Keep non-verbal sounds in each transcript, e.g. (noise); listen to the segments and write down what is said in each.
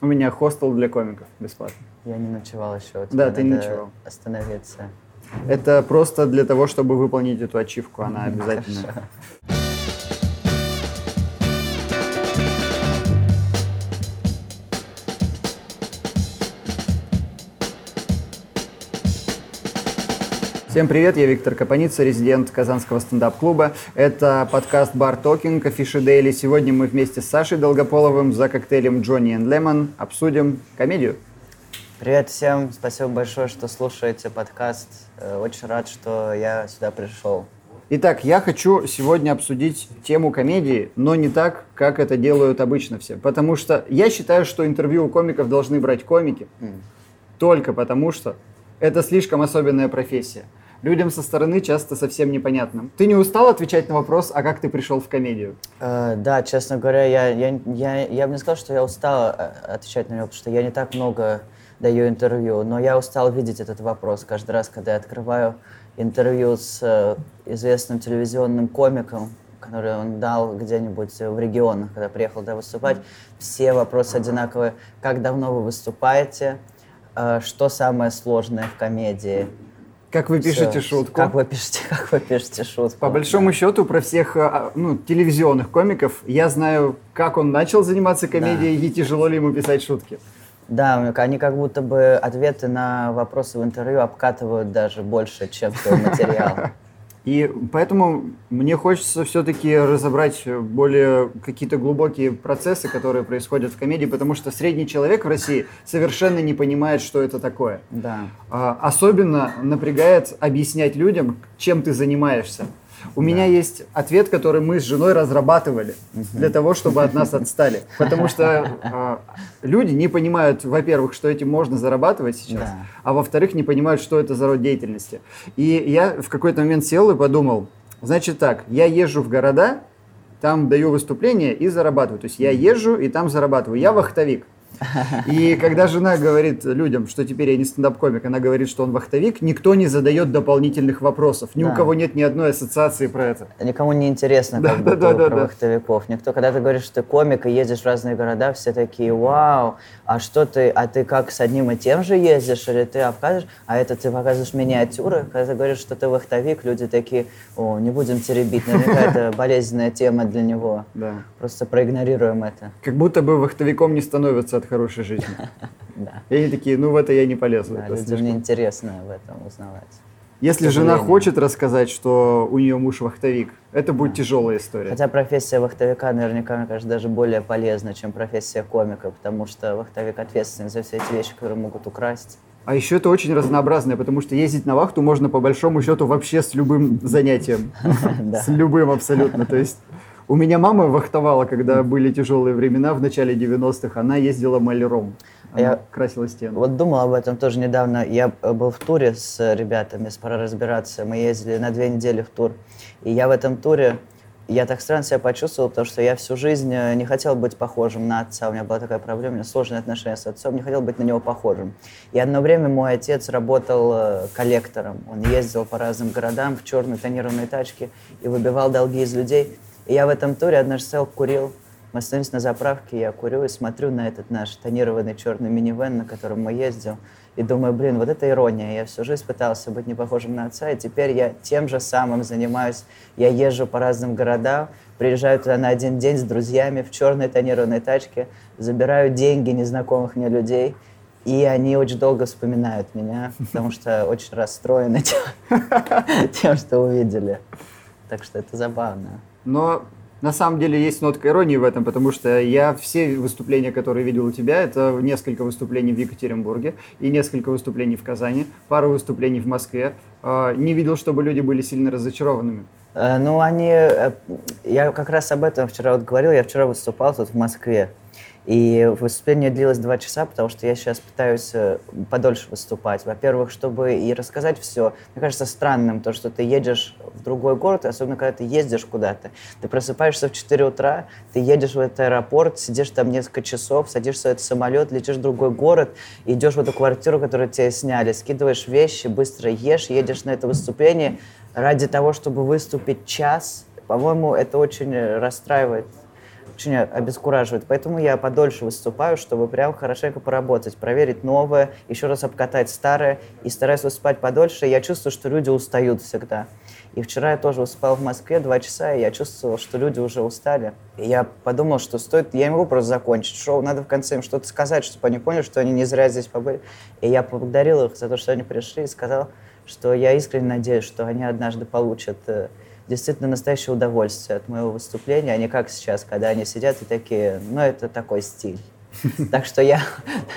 У меня хостел для комиков бесплатно. Я не ночевал еще. Да, ты не ночевал. Остановиться. Это просто для того, чтобы выполнить эту ачивку, она обязательно. Хорошо. Всем привет, я Виктор Капаница, резидент Казанского стендап-клуба. Это подкаст Бар Токинг, Афиши Дейли. Сегодня мы вместе с Сашей Долгополовым за коктейлем Джонни и Лемон обсудим комедию. Привет всем, спасибо большое, что слушаете подкаст. Э, Очень рад, что я сюда пришел. Итак, я хочу сегодня обсудить тему комедии, но не так, как это делают обычно все. Потому что я считаю, что интервью у комиков должны брать комики. Только потому что это слишком особенная профессия. Людям со стороны часто совсем непонятно. Ты не устал отвечать на вопрос, а как ты пришел в комедию? Э, Да, честно говоря, я, я, я, я бы не сказал, что я устал э, отвечать на него, потому что я не так много даю интервью, но я устал видеть этот вопрос каждый раз, когда я открываю интервью с э, известным телевизионным комиком, который он дал где-нибудь в регионах, когда приехал туда выступать. Все вопросы одинаковые. Как давно вы выступаете? Э, Что самое сложное в комедии? Как вы пишете Всё. шутку? Как вы пишете, (laughs) как вы пишете шутку? По большому счету, про всех а, ну, телевизионных комиков я знаю, как он начал заниматься комедией и тяжело ли ему писать шутки. Да, они как будто бы ответы на вопросы в интервью обкатывают даже больше, чем твой (laughs) материал. И поэтому мне хочется все-таки разобрать более какие-то глубокие процессы, которые происходят в комедии, потому что средний человек в России совершенно не понимает, что это такое. Да. А, Особенно напрягает объяснять людям, чем ты занимаешься. У меня есть ответ, который мы с женой разрабатывали для того, чтобы от нас отстали. Потому что а, люди не понимают, во-первых, что этим можно зарабатывать сейчас, Да. а во-вторых, не понимают, что это за род деятельности. И я в какой-то момент сел и подумал, значит так, я езжу в города, там даю выступление и зарабатываю. То есть я езжу и там зарабатываю. Я вахтовик. И когда жена говорит людям, что теперь я не стендап-комик, она говорит, что он вахтовик, никто не задает дополнительных вопросов. Ни у Да. кого нет ни одной ассоциации про это. Никому не интересно, Да, как да, будто да, бы да, про да. вахтовиков. Никто, когда ты говоришь, что ты комик и ездишь в разные города, все такие, вау, а что ты, а ты как с одним и тем же ездишь, или ты показываешь, а это ты показываешь миниатюры, когда ты говоришь, что ты вахтовик, люди такие, о, не будем теребить, наверняка это (laughs) болезненная тема для него. Да. Просто проигнорируем это. Как будто бы вахтовиком не становятся от хорошей жизни. (laughs) Да. И они такие, ну в это я не полезу. Да, людям слишком». неинтересно в этом узнавать. Если жена хочет рассказать, что у нее муж вахтовик, это будет тяжелая история. Хотя профессия вахтовика наверняка, мне кажется, даже более полезна, чем профессия комика, потому что вахтовик ответственен за все эти вещи, которые могут украсть. А еще это очень разнообразное, потому что ездить на вахту можно по большому счету вообще с любым занятием. (laughs) С любым абсолютно. То есть у меня мама вахтовала, когда были тяжелые времена в начале 90-х. Она ездила маляром. Она Я- красила стену. Вот думал об этом тоже недавно. Я э, был в туре с э, ребятами, с «Пора разбираться». Мы ездили на две недели в тур. И я в этом туре, я так странно себя почувствовал, потому что я всю жизнь э, не хотел быть похожим на отца. У меня была такая проблема, у меня сложные отношения с отцом, не хотел быть на него похожим. И одно время мой отец работал коллектором. Он ездил по разным городам в черной тонированной тачке и выбивал долги из людей. И я в этом туре однажды стоял, курил, мы остановились на заправке, я курю и смотрю на этот наш тонированный черный минивэн, на котором мы ездим, и думаю, блин, вот это ирония. Я всю жизнь пытался быть не похожим на отца, и теперь я тем же самым занимаюсь. Я езжу по разным городам, приезжаю туда на один день с друзьями в черной тонированной тачке, забираю деньги незнакомых мне людей, и они очень долго вспоминают меня, потому что очень расстроены (laughs) тем, что увидели. Так что это забавно. Но на самом деле есть нотка иронии в этом, потому что я все выступления, которые видел у тебя, это несколько выступлений в Екатеринбурге и несколько выступлений в Казани, пару выступлений в Москве. А, Не видел, чтобы люди были сильно разочарованными. Э, Ну, они... э, Я как раз об этом вчера вот говорил. Я вчера выступал тут в Москве. И выступление длилось два часа, потому что я сейчас пытаюсь э, подольше выступать. Во-первых, чтобы и рассказать все. Мне кажется странным то, что ты едешь в другой город, особенно когда ты ездишь куда-то. Ты просыпаешься в 4 утра, ты едешь в этот аэропорт, сидишь там несколько часов, садишься в этот самолет, летишь в другой город, идешь в эту квартиру, которую тебе сняли, скидываешь вещи, быстро ешь, едешь на это выступление ради того, чтобы выступить час. По-моему, это очень э, расстраивает очень обескураживает. Поэтому я подольше выступаю, чтобы прям хорошенько поработать, проверить новое, еще раз обкатать старое. И стараюсь выступать подольше. Я чувствую, что люди устают всегда. И вчера я тоже выступал в Москве два часа, и я чувствовал, что люди уже устали. И я подумал, что стоит... Я не могу просто закончить шоу, надо в конце им что-то сказать, чтобы они поняли, что они не зря здесь побыли. И я поблагодарил их за то, что они пришли, и сказал, что я искренне надеюсь, что они однажды получат э, действительно настоящее удовольствие от моего выступления, а не как сейчас, когда они сидят и такие, ну, это такой стиль. (laughs) Так что я,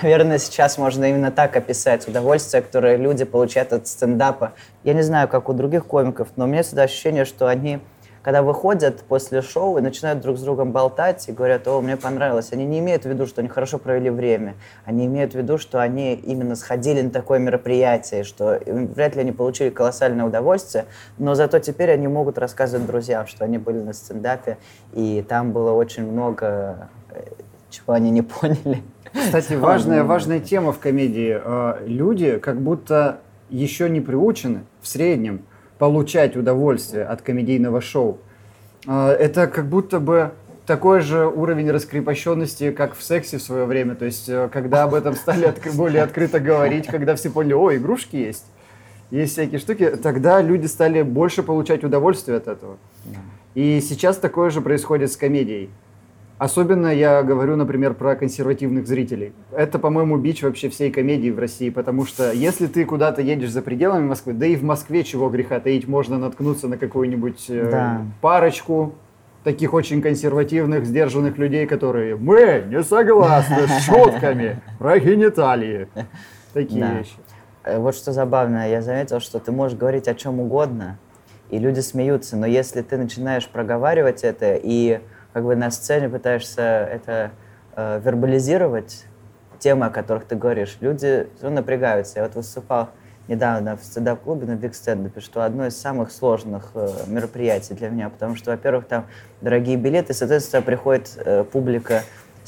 наверное, сейчас можно именно так описать удовольствие, которое люди получают от стендапа. Я не знаю, как у других комиков, но у меня всегда ощущение, что они, когда выходят после шоу и начинают друг с другом болтать и говорят, о, мне понравилось, они не имеют в виду, что они хорошо провели время. Они имеют в виду, что они именно сходили на такое мероприятие, что вряд ли они получили колоссальное удовольствие, но зато теперь они могут рассказывать друзьям, что они были на стендапе, и там было очень много э, чего они не поняли. Кстати, важная, важная тема в комедии. Э, люди как будто еще не приучены в среднем получать удовольствие от комедийного шоу. Э, это как будто бы такой же уровень раскрепощенности, как в сексе в свое время. То есть, э, когда об этом стали отк- более открыто говорить, когда все поняли, о, игрушки есть, есть всякие штуки, тогда люди стали больше получать удовольствие от этого. И сейчас такое же происходит с комедией. Особенно я говорю, например, про консервативных зрителей. Это, по-моему, бич вообще всей комедии в России, потому что если ты куда-то едешь за пределами Москвы, да и в Москве чего греха таить, можно наткнуться на какую-нибудь э, Да. парочку таких очень консервативных, сдержанных людей, которые «Мы не согласны с (laughs) шутками про гениталии». Такие Да. вещи. Э, Вот что забавно, я заметил, что ты можешь говорить о чем угодно, и люди смеются, но если ты начинаешь проговаривать это и как бы на сцене пытаешься это э, вербализировать, темы, о которых ты говоришь, люди равно напрягаются. Я вот выступал недавно в стендап-клубе на Биг Стендапе, что одно из самых сложных э, мероприятий для меня, потому что, во-первых, там дорогие билеты, соответственно, приходит э, публика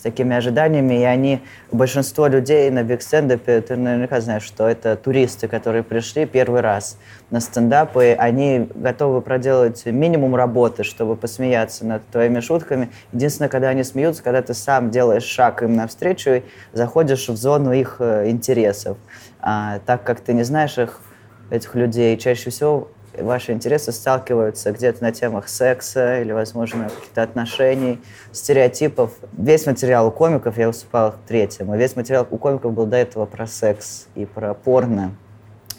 такими ожиданиями, и они, большинство людей на Биг Стендапе, ты наверняка знаешь, что это туристы, которые пришли первый раз на стендап, они готовы проделать минимум работы, чтобы посмеяться над твоими шутками. Единственное, когда они смеются, когда ты сам делаешь шаг им навстречу и заходишь в зону их э, интересов. А, так как ты не знаешь их, этих людей, чаще всего ваши интересы сталкиваются где-то на темах секса или, возможно, каких-то отношений, стереотипов. Весь материал у комиков, я выступал в третьем, и весь материал у комиков был до этого про секс и про порно.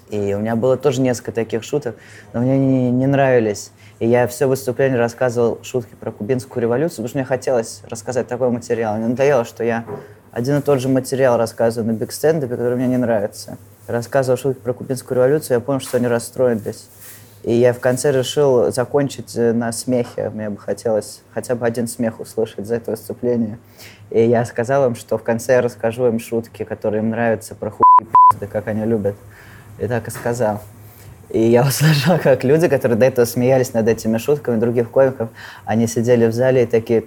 И у меня было тоже несколько таких шуток, но мне не, не нравились. И я все выступление рассказывал шутки про кубинскую революцию, потому что мне хотелось рассказать такой материал. Мне надоело, что я один и тот же материал рассказываю на бигстендапе, который мне не нравится. Рассказывал шутки про кубинскую революцию, я понял, что они расстроились. И я в конце решил закончить э, на смехе. Мне бы хотелось хотя бы один смех услышать за это выступление. И я сказал им, что в конце я расскажу им шутки, которые им нравятся про хуй и пизды, как они любят. И так и сказал. И я (laughs) услышал, как люди, которые до этого смеялись над этими шутками других комиков, они сидели в зале и такие...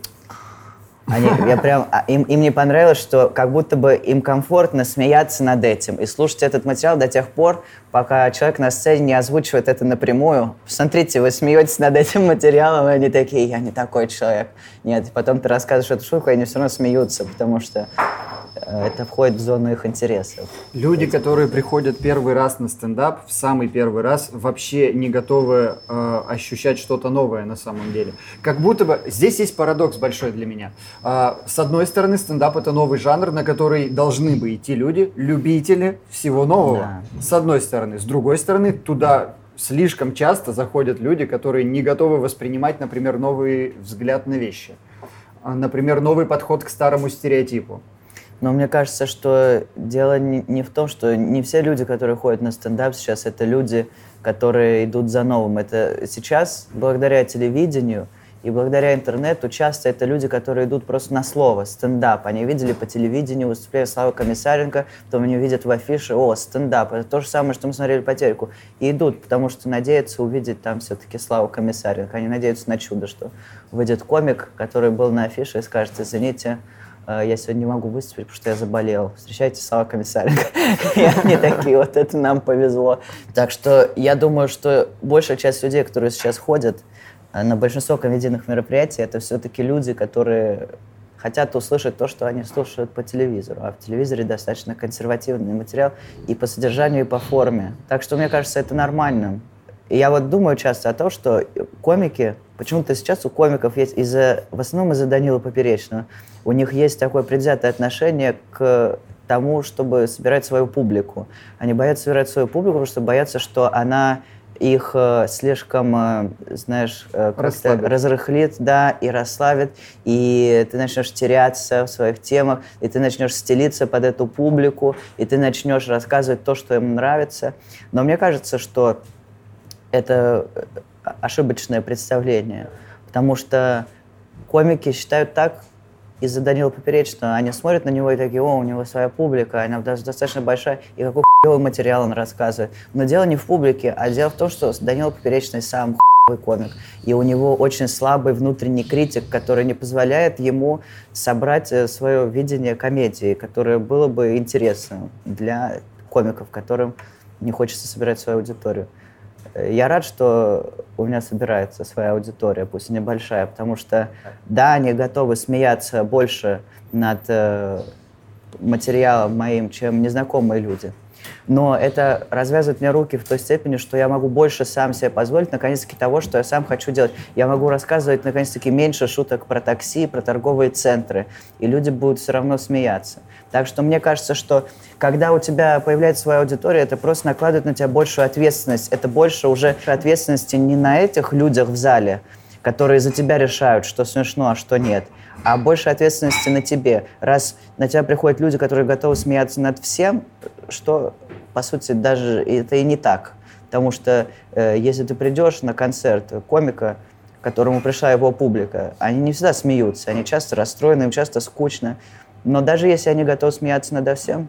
Они, я (laughs) прям, а, им, им не понравилось, что как будто бы им комфортно смеяться над этим и слушать этот материал до тех пор, пока человек на сцене не озвучивает это напрямую. Смотрите, вы смеетесь над этим материалом, и они такие, я не такой человек. Нет, потом ты рассказываешь эту шутку, и они все равно смеются, потому что это входит в зону их интересов. Люди, которые приходят первый раз на стендап, в самый первый раз, вообще не готовы э, ощущать что-то новое на самом деле. Как будто бы... Здесь есть парадокс большой для меня. А, с одной стороны, стендап — это новый жанр, на который должны бы идти люди, любители всего нового. Да. С одной стороны. С другой стороны, туда слишком часто заходят люди, которые не готовы воспринимать, например, новый взгляд на вещи. А, Например, новый подход к старому стереотипу. Но мне кажется, что дело не, в том, что не все люди, которые ходят на стендап сейчас, это люди, которые идут за новым. Это сейчас, благодаря телевидению и благодаря интернету, часто это люди, которые идут просто на слово, стендап. Они видели по телевидению выступление Славы Комиссаренко, потом они видят в афише, о, стендап. Это то же самое, что мы смотрели по телеку. И идут, потому что надеются увидеть там все-таки Славу Комиссаренко. Они надеются на чудо, что выйдет комик, который был на афише и скажет, извините, я сегодня не могу выступить, потому что я заболел. Встречайте Слава Комиссаренко. (laughs) И они такие, вот это нам повезло. Так что я думаю, что большая часть людей, которые сейчас ходят, а на большинство комедийных мероприятий это все-таки люди, которые хотят услышать то, что они слушают по телевизору. А в телевизоре достаточно консервативный материал и по содержанию, и по форме. Так что, мне кажется, это нормально. И я вот думаю часто о том, что комики, почему-то сейчас у комиков есть из-за, в основном из-за Данила Поперечного, у них есть такое предвзятое отношение к тому, чтобы собирать свою публику. Они боятся собирать свою публику, потому что боятся, что она их э, слишком, э, знаешь, э, разрыхлит, да, и расслабит, и ты начнешь теряться в своих темах, и ты начнешь стелиться под эту публику, и ты начнешь рассказывать то, что им нравится. Но мне кажется, что это э, ошибочное представление, потому что комики считают так, из-за Данила Поперечного, они смотрят на него и такие, о, у него своя публика, она даже достаточно большая, и какой хуёвый материал он рассказывает. Но дело не в публике, а дело в том, что Данила Поперечный сам хуёвый комик, и у него очень слабый внутренний критик, который не позволяет ему собрать э, свое видение комедии, которое было бы интересно для комиков, которым не хочется собирать свою аудиторию. Я рад, что у меня собирается своя аудитория, пусть и небольшая, потому что, да, они готовы смеяться больше над э, материалом моим, чем незнакомые люди. Но это развязывает мне руки в той степени, что я могу больше сам себе позволить, наконец-таки, того, что я сам хочу делать. Я могу рассказывать, наконец-таки, меньше шуток про такси, про торговые центры, и люди будут все равно смеяться. Так что мне кажется, что когда у тебя появляется своя аудитория, это просто накладывает на тебя большую ответственность. Это больше уже ответственности не на этих людях в зале, которые за тебя решают, что смешно, а что нет, а больше ответственности на тебе. Раз на тебя приходят люди, которые готовы смеяться над всем, что, по сути, даже это и не так. Потому что э, если ты придешь на концерт комика, к которому пришла его публика, они не всегда смеются, они часто расстроены, им часто скучно. Но даже если они готовы смеяться над всем,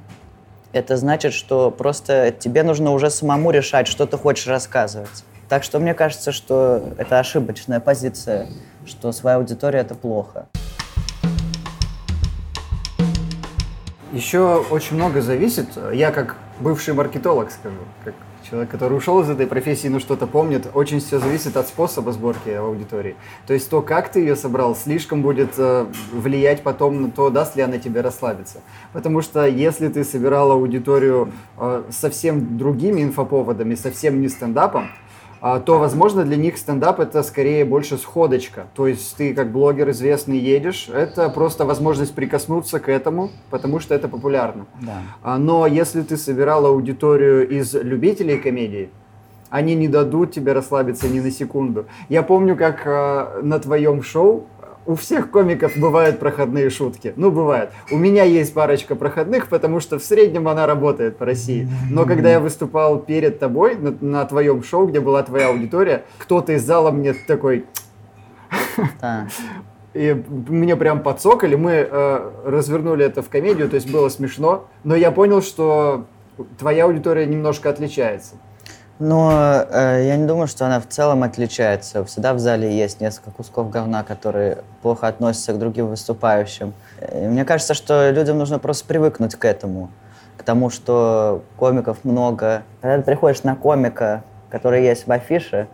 это значит, что просто тебе нужно уже самому решать, что ты хочешь рассказывать. Так что мне кажется, что это ошибочная позиция, что своя аудитория — это плохо. Еще очень много зависит, я как бывший маркетолог скажу, как человек, который ушел из этой профессии, но что-то помнит, очень все зависит от способа сборки аудитории. То есть то, как ты ее собрал, слишком будет э, влиять потом на то, даст ли она тебе расслабиться. Потому что если ты собирал аудиторию э, совсем другими инфоповодами, совсем не стендапом, то, возможно, для них стендап это скорее больше сходочка. То есть ты как блогер известный едешь, это просто возможность прикоснуться к этому, потому что это популярно. Да. А, но если ты собирал аудиторию из любителей комедии, они не дадут тебе расслабиться ни на секунду. Я помню, как э, на твоем шоу у всех комиков бывают проходные шутки. Ну, бывает. У меня есть парочка проходных, потому что в среднем она работает по России. Но когда я выступал перед тобой на, на твоем шоу, где была твоя аудитория, кто-то из зала мне такой... (laughs) И мне прям подсокали, мы э, развернули это в комедию, то есть было смешно, но я понял, что твоя аудитория немножко отличается. Но э, я не думаю, что она в целом отличается. Всегда в зале есть несколько кусков говна, которые плохо относятся к другим выступающим. И мне кажется, что людям нужно просто привыкнуть к этому, к тому, что комиков много. Когда ты приходишь на комика, который есть в афише,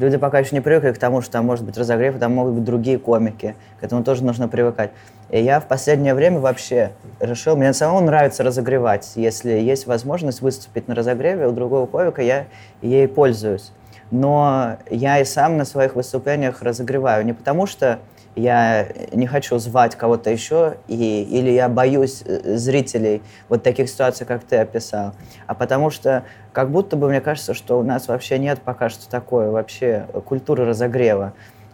люди пока еще не привыкли к тому, что там может быть разогрев, там могут быть другие комики. К этому тоже нужно привыкать. И я в последнее время вообще решил, мне самому нравится разогревать. Если есть возможность выступить на разогреве у другого комика, я ей пользуюсь. Но я и сам на своих выступлениях разогреваю. Не потому что я не хочу звать кого-то еще, и, или я боюсь э, зрителей вот таких ситуаций, как ты описал, а потому что как будто бы мне кажется, что у нас вообще нет пока что такой вообще культуры разогрева.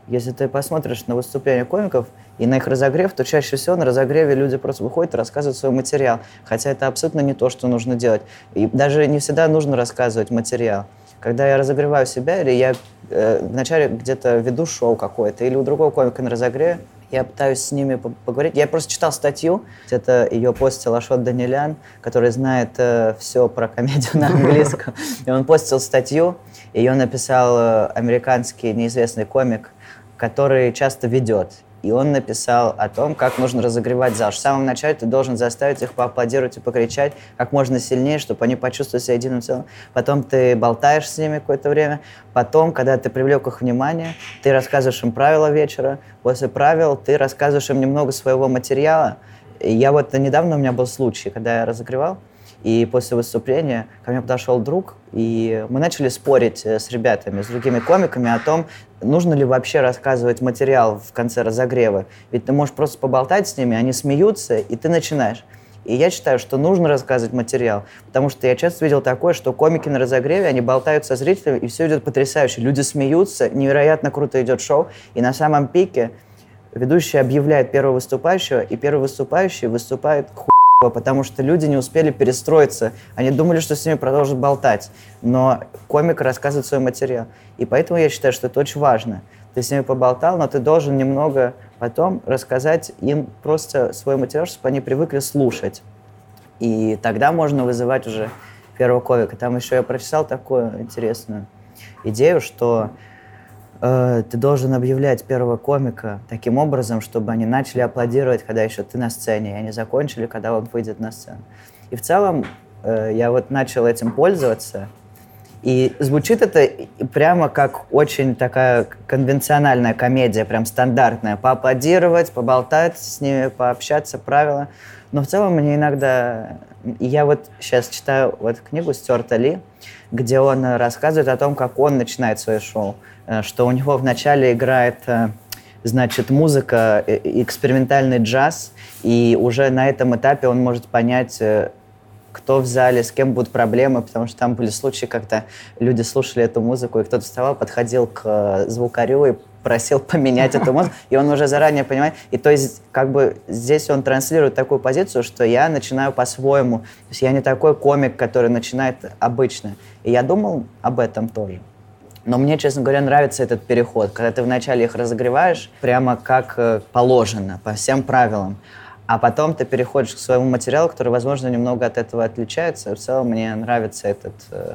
Если ты посмотришь на выступления комиков и на их разогрев, то чаще всего на разогреве люди просто выходят и рассказывают свой материал. Хотя это абсолютно не то, что нужно делать. И даже не всегда нужно рассказывать материал. Когда я разогреваю себя, или я э, вначале где-то веду шоу какое-то, или у другого комика на разогреве, я пытаюсь с ними поговорить. Я просто читал статью, это ее постил Ашот Данилян, который знает э, все про комедию на английском. И он постил статью, ее написал э, американский неизвестный комик, который часто ведет. И он написал о том, как нужно разогревать зал. В самом начале ты должен заставить их поаплодировать и покричать как можно сильнее, чтобы они почувствовали себя единым целым. Потом ты болтаешь с ними какое-то время. Потом, когда ты привлек их внимание, ты рассказываешь им правила вечера. После правил ты рассказываешь им немного своего материала. И я вот недавно у меня был случай, когда я разогревал, и после выступления ко мне подошел друг, и мы начали спорить э, с ребятами, с другими комиками о том, нужно ли вообще рассказывать материал в конце разогрева. Ведь ты можешь просто поболтать с ними, они смеются, и ты начинаешь. И я считаю, что нужно рассказывать материал, потому что я часто видел такое, что комики на разогреве, они болтают со зрителями, и все идет потрясающе. Люди смеются, невероятно круто идет шоу, и на самом пике ведущий объявляет первого выступающего, и первый выступающий выступает ху потому что люди не успели перестроиться. Они думали, что с ними продолжат болтать. Но комик рассказывает свой материал. И поэтому я считаю, что это очень важно. Ты с ними поболтал, но ты должен немного потом рассказать им просто свой материал, чтобы они привыкли слушать. И тогда можно вызывать уже первого комика. Там еще я прочитал такую интересную идею, что э, ты должен объявлять первого комика таким образом, чтобы они начали аплодировать, когда еще ты на сцене, и они закончили, когда он выйдет на сцену. И в целом э, я вот начал этим пользоваться, и звучит это прямо как очень такая конвенциональная комедия, прям стандартная. Поаплодировать, поболтать с ними, пообщаться, правила. Но в целом мне иногда... Я вот сейчас читаю вот книгу Стюарта Ли, где он рассказывает о том, как он начинает свое шоу. Э, что у него вначале играет э, значит, музыка, э, экспериментальный джаз, и уже на этом этапе он может понять, кто в зале, с кем будут проблемы, потому что там были случаи, когда люди слушали эту музыку, и кто-то вставал, подходил к звукарю и просил (laughs) поменять эту музыку, и он уже заранее понимает. И то есть как бы здесь он транслирует такую позицию, что я начинаю по-своему. То есть я не такой комик, который начинает обычно. И я думал об этом тоже. Но мне, честно говоря, нравится этот переход, когда ты вначале их разогреваешь прямо как э, положено, по всем правилам. А потом ты переходишь к своему материалу, который, возможно, немного от этого отличается. В целом мне нравится этот э,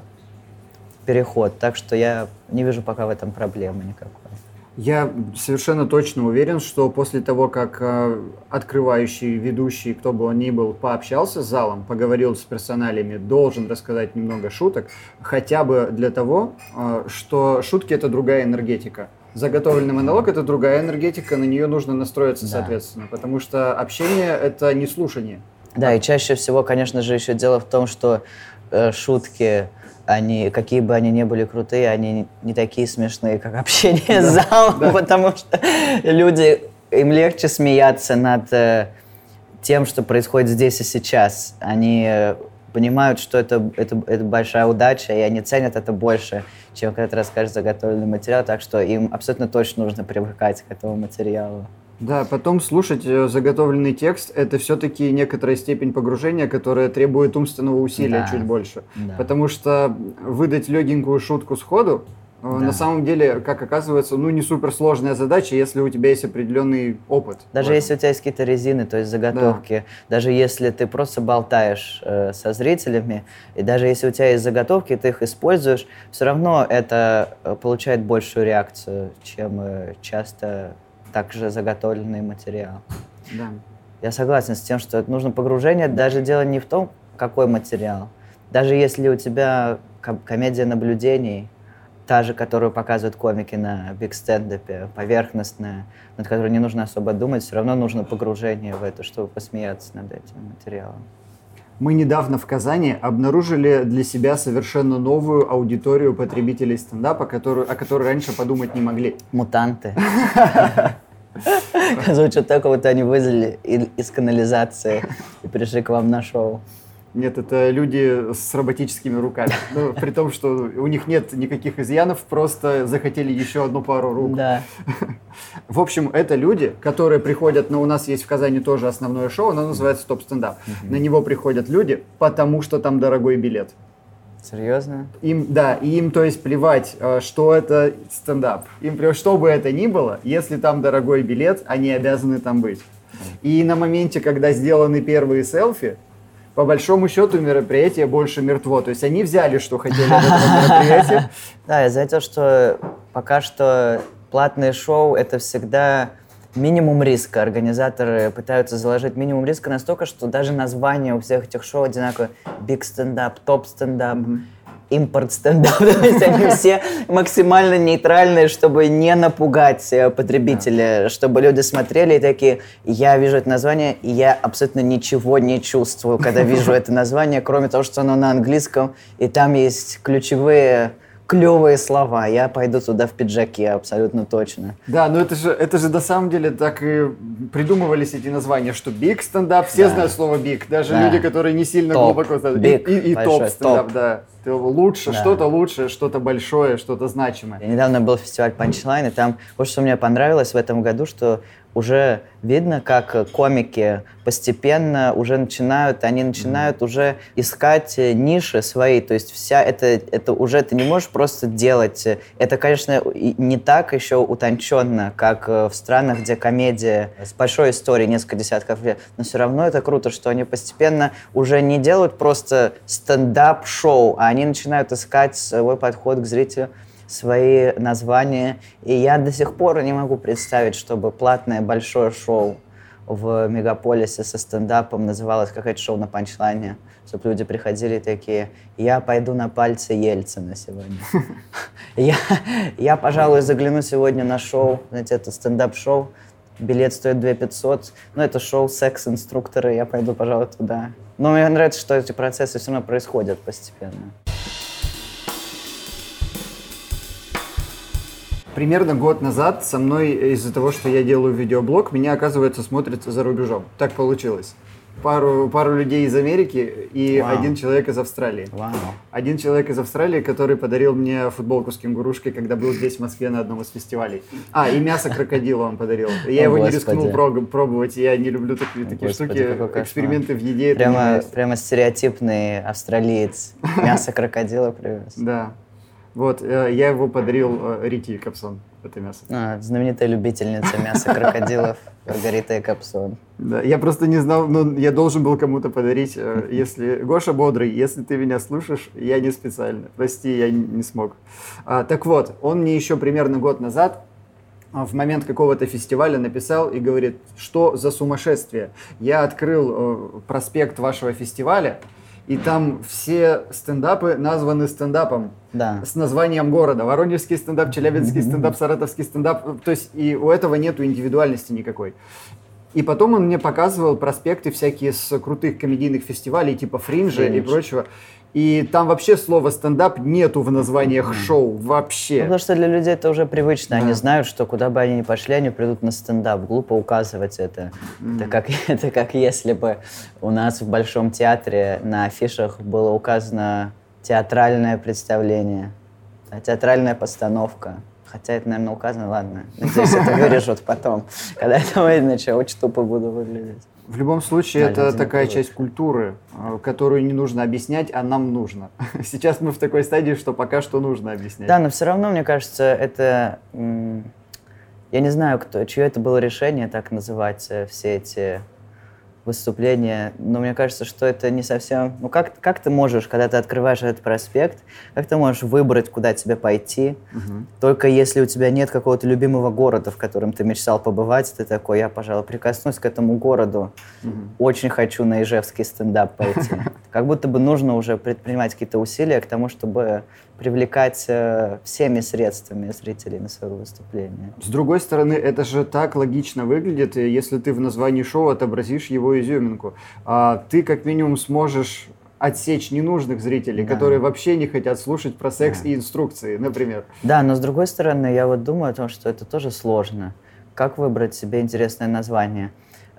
переход. Так что я не вижу пока в этом проблемы никакой. Я совершенно точно уверен, что после того, как э, открывающий, ведущий, кто бы он ни был, пообщался с залом, поговорил с персоналями, должен рассказать немного шуток, хотя бы для того, э, что шутки это другая энергетика. Заготовленный монолог это другая энергетика, на нее нужно настроиться, да. соответственно, потому что общение это не слушание. Да, и чаще всего, конечно же, еще дело в том, что э, шутки они, какие бы они ни были крутые, они не такие смешные, как общение да, с залом, да. потому что люди, им легче смеяться над э, тем, что происходит здесь и сейчас. Они э, понимают, что это, это, это большая удача, и они ценят это больше, чем когда ты расскажешь заготовленный материал, так что им абсолютно точно нужно привыкать к этому материалу. Да, потом слушать э, заготовленный текст – это все-таки некоторая степень погружения, которая требует умственного усилия да. чуть больше. Да. Потому что выдать легенькую шутку сходу э, да. На самом деле, как оказывается, ну не суперсложная задача, если у тебя есть определенный опыт. Даже если у тебя есть какие-то резины, то есть заготовки, да. даже если ты просто болтаешь э, со зрителями, и даже если у тебя есть заготовки, ты их используешь, все равно это э, получает большую реакцию, чем э, часто также заготовленный материал. Да. Я согласен с тем, что нужно погружение. Даже дело не в том, какой материал. Даже если у тебя комедия наблюдений, та же, которую показывают комики на биг стендапе, поверхностная, над которой не нужно особо думать, все равно нужно погружение в это, чтобы посмеяться над этим материалом. Мы недавно в Казани обнаружили для себя совершенно новую аудиторию потребителей стендапа, которую, о которой раньше подумать не могли. Мутанты. (laughs) Звучит так, вот они вылезли из канализации и пришли к вам на шоу. Нет, это люди с роботическими руками. Ну, при том, что у них нет никаких изъянов, просто захотели еще одну пару рук. Да. В общем, это люди, которые приходят, но ну, у нас есть в Казани тоже основное шоу, оно называется «Топ стендап». Угу. На него приходят люди, потому что там дорогой билет. Серьезно? Им, да, и им, то есть, плевать, э, что это стендап. Им плевать, что бы это ни было, если там дорогой билет, они обязаны там быть. И на моменте, когда сделаны первые селфи, по большому счету мероприятие больше мертво. То есть они взяли, что хотели в этом мероприятии. (laughs) Да, я заметил, что пока что платные шоу — это всегда минимум риска. Организаторы пытаются заложить минимум риска настолько, что даже название у всех этих шоу одинаковое. Big стендап, топ стендап. Mm-hmm импорт стендап. (laughs) То есть они все максимально нейтральные, чтобы не напугать э, потребителя, чтобы люди смотрели и такие, я вижу это название, и я абсолютно ничего не чувствую, когда вижу (laughs) это название, кроме того, что оно на английском, и там есть ключевые клевые слова. Я пойду туда в пиджаке, абсолютно точно. Да, но это же, это же на самом деле так и придумывались эти названия, что биг стендап, все да. знают слово биг, даже да. люди, которые не сильно топ. глубоко знают. Big, и, и, и топ стендап, топ. да. Лучше, да. что-то лучшее, что-то большое, что-то значимое. Я недавно был фестиваль Панчлайн, и там вот что мне понравилось в этом году, что уже видно, как комики постепенно уже начинают, они начинают mm. уже искать э, ниши свои, то есть вся это, это уже ты не можешь просто делать. Это, конечно, не так еще утонченно, как э, в странах, где комедия с большой историей, несколько десятков лет, но все равно это круто, что они постепенно уже не делают просто стендап-шоу, а они начинают искать свой подход к зрителю свои названия. И я до сих пор не могу представить, чтобы платное большое шоу в мегаполисе со стендапом называлось как это шоу на панчлайне, чтобы люди приходили такие, я пойду на пальцы Ельцина сегодня. (laughs) Я, я, пожалуй, загляну сегодня на шоу, знаете, это стендап-шоу, билет стоит 2 500, но это шоу секс-инструкторы, я пойду, пожалуй, туда. Но мне нравится, что эти процессы все равно происходят постепенно. Примерно год назад со мной из-за того, что я делаю видеоблог, меня, оказывается, смотрят за рубежом. Так получилось. Пару, пару людей из Америки и Вау. один человек из Австралии. Вау. Один человек из Австралии, который подарил мне футболку с кенгурушкой, когда был здесь, в Москве, на одном из фестивалей. А, и мясо крокодила он подарил. Я О, его Господи. не рискнул пробовать, я не люблю такие, такие Господи, штуки, эксперименты в еде. Прямо, прямо стереотипный австралиец. Мясо крокодила привез. Да. Вот, э, я его подарил э, Рите Капсон, это мясо. А, знаменитая любительница мяса крокодилов (laughs) Маргарита Капсон. Да, я просто не знал, но я должен был кому-то подарить, э, если... Гоша Бодрый, если ты меня слушаешь, я не специально. Прости, я не смог. А, так вот, он мне еще примерно год назад в момент какого-то фестиваля написал и говорит, что за сумасшествие. Я открыл проспект вашего фестиваля, и там все стендапы названы стендапом да. с названием города. Воронежский стендап, Челябинский стендап, Саратовский стендап. То есть и у этого нету индивидуальности никакой. И потом он мне показывал проспекты всякие с крутых комедийных фестивалей, типа Фринжа Фриндж. и прочего. И там вообще слова стендап нету в названиях шоу вообще. Ну, потому что для людей это уже привычно. Да. Они знают, что куда бы они ни пошли, они придут на стендап. Глупо указывать это. Mm. Это, как, (laughs) это как если бы у нас в Большом театре на афишах было указано театральное представление, театральная постановка. Хотя это, наверное, указано, ладно. Надеюсь, это (laughs) вырежут потом. Когда это выйдет, иначе очень тупо буду выглядеть. В любом случае, да, это такая часть культуры, э, которую не нужно объяснять, а нам нужно. (laughs) Сейчас мы в такой стадии, что пока что нужно объяснять. Да, но все равно, мне кажется, это... Я не знаю, кто, чье это было решение так называть э, все эти выступления, но мне кажется, что это не совсем... Ну, как, как ты можешь, когда ты открываешь этот проспект, как ты можешь выбрать, куда тебе пойти, угу. только если у тебя нет какого-то любимого города, в котором ты мечтал побывать, ты такой, я, пожалуй, прикоснусь к этому городу, угу. очень хочу на Ижевский стендап пойти. (laughs) Как будто бы нужно уже предпринимать какие-то усилия к тому, чтобы привлекать э, всеми средствами зрителей на свое выступление. С другой стороны, это же так логично выглядит, если ты в названии шоу отобразишь его изюминку. А ты как минимум сможешь отсечь ненужных зрителей, да. которые вообще не хотят слушать про секс да. и инструкции, например. Да, но с другой стороны, я вот думаю о том, что это тоже сложно. Как выбрать себе интересное название?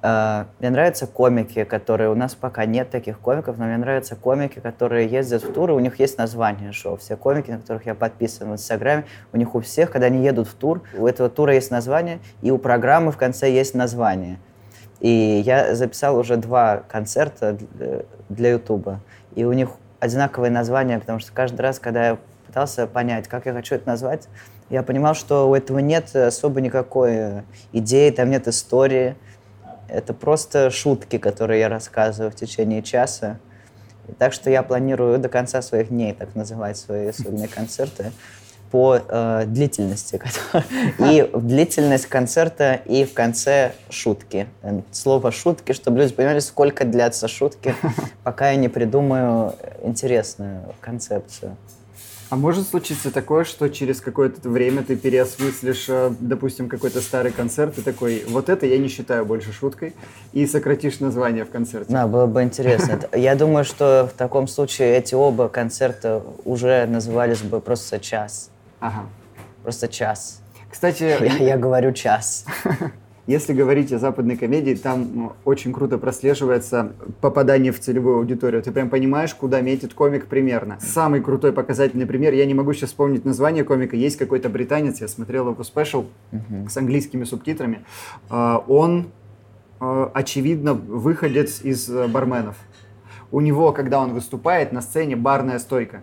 Э, мне нравятся комики, которые... У нас пока нет таких комиков, но мне нравятся комики, которые ездят в туры, у них есть название шоу. Все комики, на которых я подписан в Инстаграме, у них у всех, когда они едут в тур, у этого тура есть название, и у программы в конце есть название. И я записал уже два концерта для Ютуба, и у них одинаковое название, потому что каждый раз, когда я пытался понять, как я хочу это назвать, я понимал, что у этого нет особо никакой идеи, там нет истории, это просто шутки, которые я рассказываю в течение часа. Так что я планирую до конца своих дней так называть свои сольные (laughs) концерты. по э, длительности. (laughs) И длительность концерта, и в конце шутки. Слово шутки, чтобы люди понимали, сколько длятся шутки, (laughs) пока я не придумаю интересную концепцию. А может случиться такое, что через какое-то время ты переосмыслишь, э, допустим, какой-то старый концерт, и такой, вот это я не считаю больше шуткой, и сократишь название в концерте? Да, было бы интересно. (laughs) Я думаю, что в таком случае эти оба концерта уже назывались бы просто «Час». Ага. Просто «Час». Кстати... Я, я говорю «Час». (laughs) Если говорить о западной комедии, там очень круто прослеживается попадание в целевую аудиторию. Ты прям понимаешь, куда метит комик примерно. Самый крутой показательный пример, я не могу сейчас вспомнить название комика, есть какой-то британец, я смотрел его спешл uh-huh. с английскими субтитрами. А, он, а, очевидно, выходец из э, барменов. У него, когда он выступает, на сцене барная стойка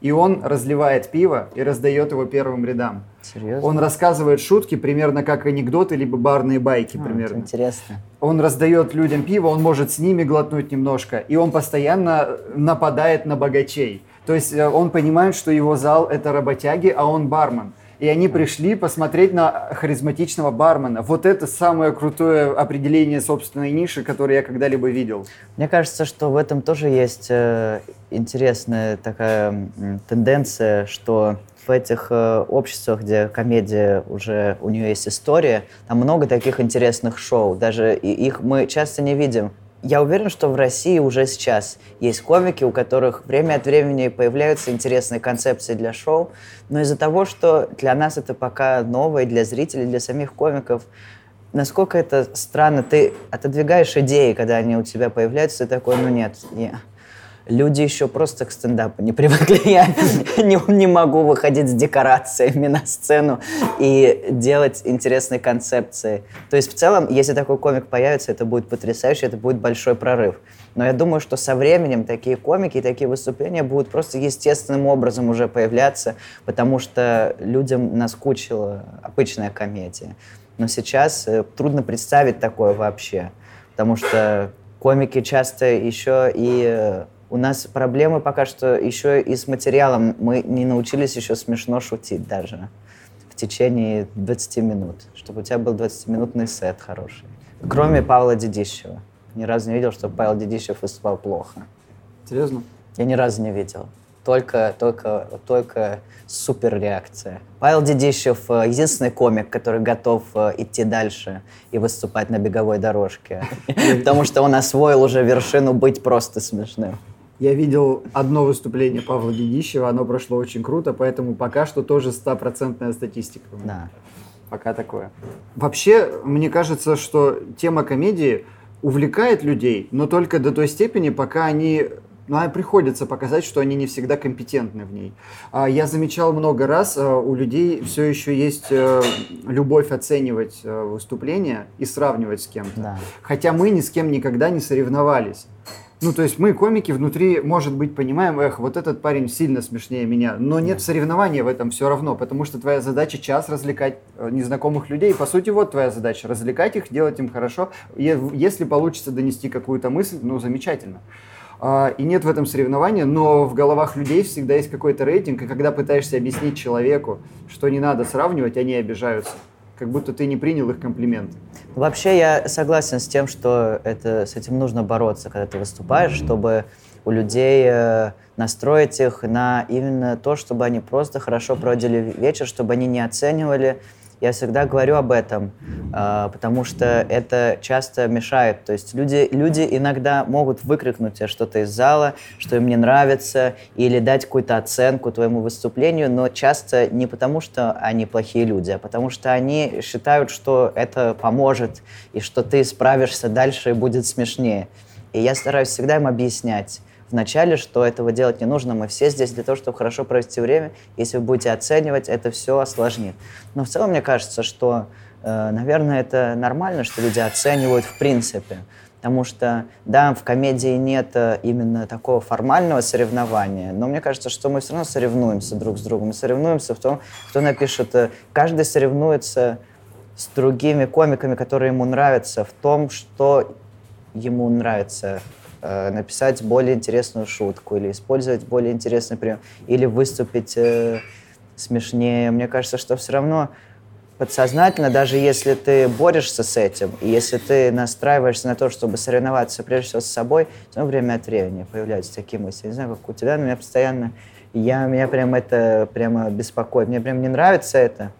и он разливает пиво и раздает его первым рядам. Серьезно? Он рассказывает шутки примерно как анекдоты, либо барные байки а, примерно. интересно. Он раздает людям пиво, он может с ними глотнуть немножко, и он постоянно нападает на богачей. То есть э, он понимает, что его зал это работяги, а он бармен и они пришли посмотреть на харизматичного бармена. Вот это самое крутое определение собственной ниши, которое я когда-либо видел. Мне кажется, что в этом тоже есть э, интересная такая тенденция, что в этих э, обществах, где комедия уже у нее есть история, там много таких интересных шоу. Даже их мы часто не видим я уверен, что в России уже сейчас есть комики, у которых время от времени появляются интересные концепции для шоу, но из-за того, что для нас это пока новое, для зрителей, для самих комиков, насколько это странно, ты отодвигаешь идеи, когда они у тебя появляются, и такой, ну нет, не, люди еще просто к стендапу не привыкли. (laughs) Я не, не могу выходить с декорациями на сцену и делать интересные концепции. То есть в целом, если такой комик появится, это будет потрясающе, это будет большой прорыв. Но я думаю, что со временем такие комики и такие выступления будут просто естественным образом уже появляться, потому что людям наскучила обычная комедия. Но сейчас э, трудно представить такое вообще, потому что комики часто еще и э, у нас проблемы пока что еще и с материалом. Мы не научились еще смешно шутить даже в течение 20 минут, чтобы у тебя был 20-минутный сет хороший. Кроме Павла Дедищева. Ни разу не видел, что Павел Дедищев выступал плохо. Серьезно? Я ни разу не видел. Только, только, только супер реакция. Павел Дедищев э, единственный комик, который готов э, идти дальше и выступать на беговой дорожке. (laughs) Потому что он освоил уже вершину быть просто смешным. Я видел одно выступление Павла Дедищева, оно прошло очень круто, поэтому пока что тоже стопроцентная статистика. Да. Пока такое. Вообще, мне кажется, что тема комедии увлекает людей, но только до той степени, пока они но ну, приходится показать, что они не всегда компетентны в ней. А, я замечал много раз, а, у людей все еще есть э, любовь оценивать э, выступления и сравнивать с кем-то. Да. Хотя мы ни с кем никогда не соревновались. Ну, то есть мы, комики, внутри, может быть, понимаем, эх, вот этот парень сильно смешнее меня, но нет соревнования в этом все равно, потому что твоя задача час развлекать э, незнакомых людей. По сути, вот твоя задача, развлекать их, делать им хорошо. Если получится донести какую-то мысль, ну, замечательно. А, и нет в этом соревнования, но в головах людей всегда есть какой-то рейтинг, и когда пытаешься объяснить человеку, что не надо сравнивать, они обижаются как будто ты не принял их комплимент. Вообще я согласен с тем, что это, с этим нужно бороться, когда ты выступаешь, чтобы у людей э, настроить их на именно то, чтобы они просто хорошо проводили вечер, чтобы они не оценивали я всегда говорю об этом, э, потому что это часто мешает. То есть люди, люди иногда могут выкрикнуть что-то из зала, что им не нравится, или дать какую-то оценку твоему выступлению, но часто не потому, что они плохие люди, а потому что они считают, что это поможет, и что ты справишься дальше и будет смешнее. И я стараюсь всегда им объяснять, вначале, что этого делать не нужно. Мы все здесь для того, чтобы хорошо провести время. Если вы будете оценивать, это все осложнит. Но в целом мне кажется, что, э, наверное, это нормально, что люди оценивают в принципе. Потому что, да, в комедии нет э, именно такого формального соревнования, но мне кажется, что мы все равно соревнуемся друг с другом. Мы соревнуемся в том, кто напишет... Э, каждый соревнуется с другими комиками, которые ему нравятся, в том, что ему нравится э, написать более интересную шутку или использовать более интересный прием, или выступить э, смешнее. Мне кажется, что все равно подсознательно, даже если ты борешься с этим, и если ты настраиваешься на то, чтобы соревноваться прежде всего с собой, то время от времени появляются такие мысли. Не знаю, как у тебя, но у меня постоянно, я, меня прям это прямо беспокоит. Мне прям не нравится это,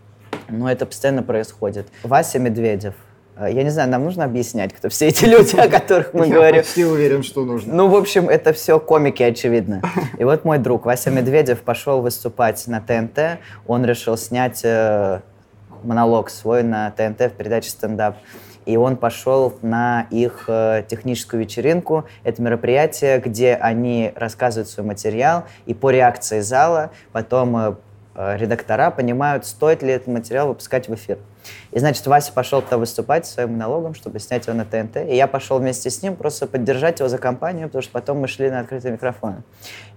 но это постоянно происходит. Вася Медведев, я не знаю, нам нужно объяснять, кто все эти люди, о которых мы говорим. Я уверен, что нужно. Ну, в общем, это все комики, очевидно. И вот мой друг Вася Медведев пошел выступать на ТНТ. Он решил снять э, монолог свой на ТНТ в передаче «Стендап». И он пошел на их э, техническую вечеринку. Это мероприятие, где они рассказывают свой материал, и по реакции зала потом э редактора понимают, стоит ли этот материал выпускать в эфир. И, значит, Вася пошел туда выступать своим монологом, чтобы снять его на ТНТ. И я пошел вместе с ним просто поддержать его за компанию, потому что потом мы шли на открытый микрофон.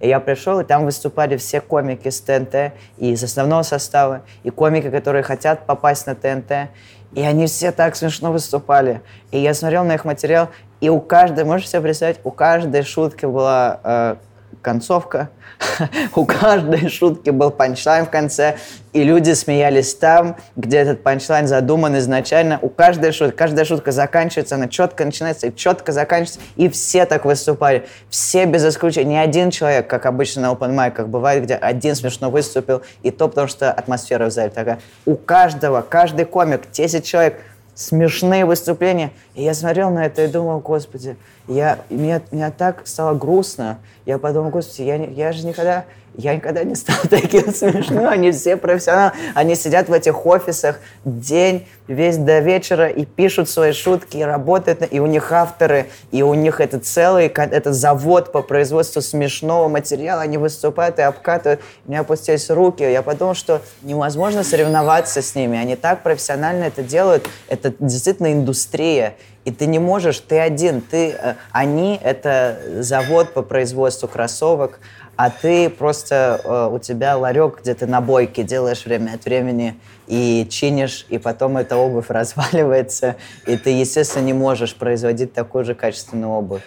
И я пришел, и там выступали все комики с ТНТ и из основного состава, и комики, которые хотят попасть на ТНТ. И они все так смешно выступали. И я смотрел на их материал, и у каждой, можете себе представить, у каждой шутки была э, концовка, (laughs) у каждой шутки был панчлайн в конце, и люди смеялись там, где этот панчлайн задуман изначально. У каждой шутки, каждая шутка заканчивается, она четко начинается и четко заканчивается, и все так выступали. Все без исключения. Ни один человек, как обычно на open как бывает, где один смешно выступил, и то потому, что атмосфера в зале такая. У каждого, каждый комик, 10 человек, смешные выступления. И я смотрел на это и думал, господи, я, мне, мне так стало грустно. Я подумал, господи, я, я же никогда я никогда не стал (laughs) таким смешным. Они все профессионалы. Они сидят в этих офисах день, весь до вечера и пишут свои шутки, и работают. И у них авторы, и у них это целый это завод по производству смешного материала. Они выступают и обкатывают. У меня опустились руки. Я подумал, что невозможно соревноваться с ними. Они так профессионально это делают. Это действительно индустрия. И ты не можешь, ты один, ты, э, они — это завод по производству кроссовок, а ты просто, э, у тебя ларек, где ты на бойке делаешь время от времени и чинишь, и потом эта обувь (laughs) разваливается, и ты, естественно, не можешь производить такую же качественную обувь,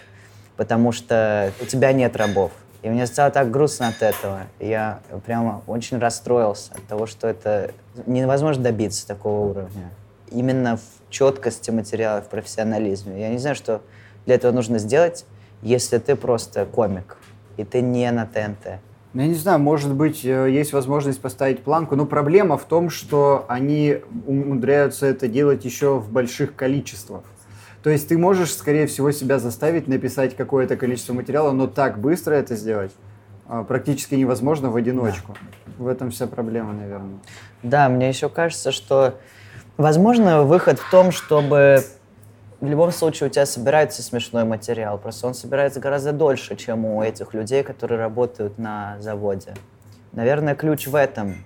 потому что у тебя нет рабов. И мне стало так грустно от этого. Я прямо очень расстроился от того, что это невозможно добиться такого уровня. Именно в четкости материала, в профессионализме. Я не знаю, что для этого нужно сделать, если ты просто комик и ты не на ТНТ? Ну, я не знаю, может быть, э, есть возможность поставить планку, но проблема в том, что они умудряются это делать еще в больших количествах. То есть ты можешь, скорее всего, себя заставить написать какое-то количество материала, но так быстро это сделать а, практически невозможно в одиночку. Да. В этом вся проблема, наверное. Да, мне еще кажется, что возможно выход в том, чтобы в любом случае у тебя собирается смешной материал, просто он собирается гораздо дольше, чем у этих людей, которые работают на заводе. Наверное, ключ в этом.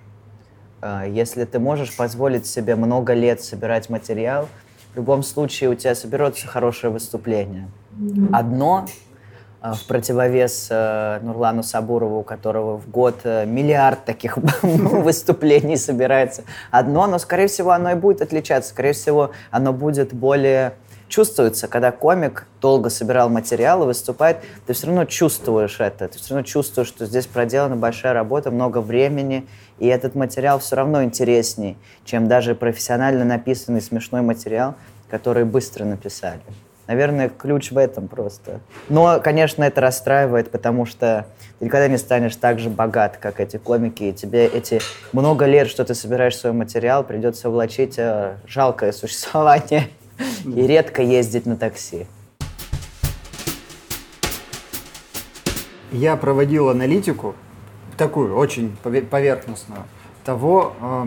А, если ты можешь позволить себе много лет собирать материал, в любом случае у тебя соберется хорошее выступление. Одно а, в противовес а, Нурлану Сабурову, у которого в год э, миллиард таких (laughs) выступлений собирается. Одно, но, скорее всего, оно и будет отличаться. Скорее всего, оно будет более чувствуется, когда комик долго собирал материал и выступает, ты все равно чувствуешь это, ты все равно чувствуешь, что здесь проделана большая работа, много времени, и этот материал все равно интересней, чем даже профессионально написанный смешной материал, который быстро написали. Наверное, ключ в этом просто. Но, конечно, это расстраивает, потому что ты никогда не станешь так же богат, как эти комики, и тебе эти много лет, что ты собираешь свой материал, придется влачить э, жалкое существование и редко ездить на такси. Я проводил аналитику, такую очень поверхностную, того, э,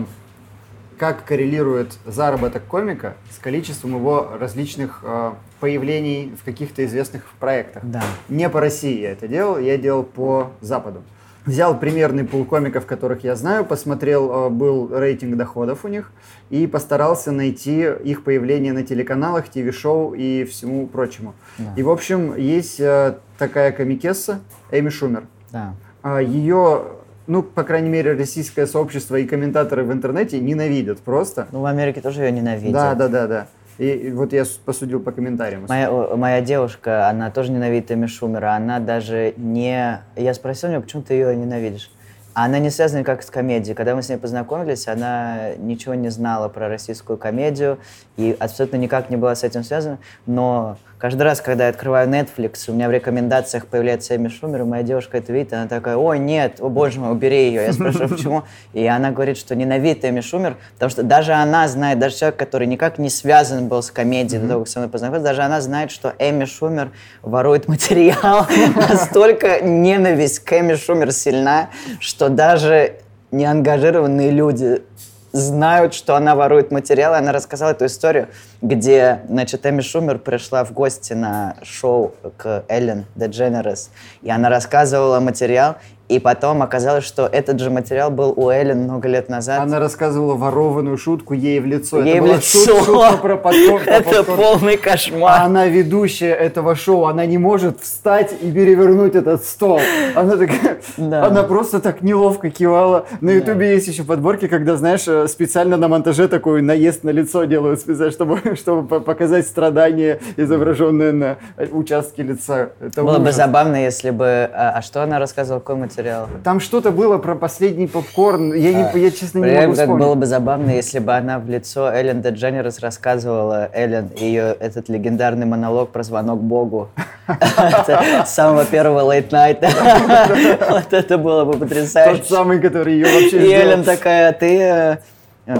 как коррелирует заработок комика с количеством его различных э, появлений в каких-то известных проектах. Да. Не по России я это делал, я делал по Западу взял примерный пул комиков, которых я знаю, посмотрел, э, был рейтинг доходов у них, и постарался найти их появление на телеканалах, ТВ-шоу и всему прочему. Да. И, в общем, есть э, такая комикесса Эми Шумер. Да. А, Ее ну, по крайней мере, российское сообщество и комментаторы в интернете ненавидят просто. Ну, в Америке тоже ее ненавидят. Да, да, да, да. И вот я посудил по комментариям. Моя, моя девушка, она тоже ненавидит Эми Шумера. Она даже не... Я спросил у нее, почему ты ее ненавидишь? Она не связана как с комедией. Когда мы с ней познакомились, она ничего не знала про российскую комедию и абсолютно никак не была с этим связана. Но каждый раз, когда я открываю Netflix, у меня в рекомендациях появляется Эми Шумер, и моя девушка это видит, она такая, ой, нет, о боже мой, убери ее. Я спрашиваю, (laughs) почему? И она говорит, что ненавидит Эми Шумер, потому что даже она знает, даже человек, который никак не связан был с комедией до того, как со мной познакомился, даже она знает, что Эми Шумер ворует материал. (laughs) Настолько ненависть к Эми Шумер сильна, что даже неангажированные люди знают, что она ворует материалы. Она рассказала эту историю, где, значит, Эми Шумер пришла в гости на шоу к Эллен Дедженерес, и она рассказывала материал, и потом оказалось, что этот же материал был у Эллен много лет назад. Она рассказывала ворованную шутку ей в лицо. Ей это в была лицо. шут- шутка про (laughs) про Это полный кошмар. А она ведущая этого шоу, она не может встать и перевернуть этот стол. Она такая, Да. она просто так неловко кивала. На ютубе есть еще подборки, когда, знаешь, э, специально на монтаже такой наезд на лицо делают, специально, чтобы, (laughs) чтобы по- показать страдания, изображенные на э, участке лица. Это Было бы ужас. забавно, если бы... А, а что она рассказывала, какой материал? Там что-то было про последний попкорн. Я, не, я честно, не могу как вспомнить. было бы забавно, если бы она в лицо Эллен Дедженерес рассказывала Эллен ее этот легендарный монолог про звонок Богу. С самого первого late night. (laughs) Вот это было бы Тот потрясающе. самый, который ее вообще И. Эллен такая, ты... э,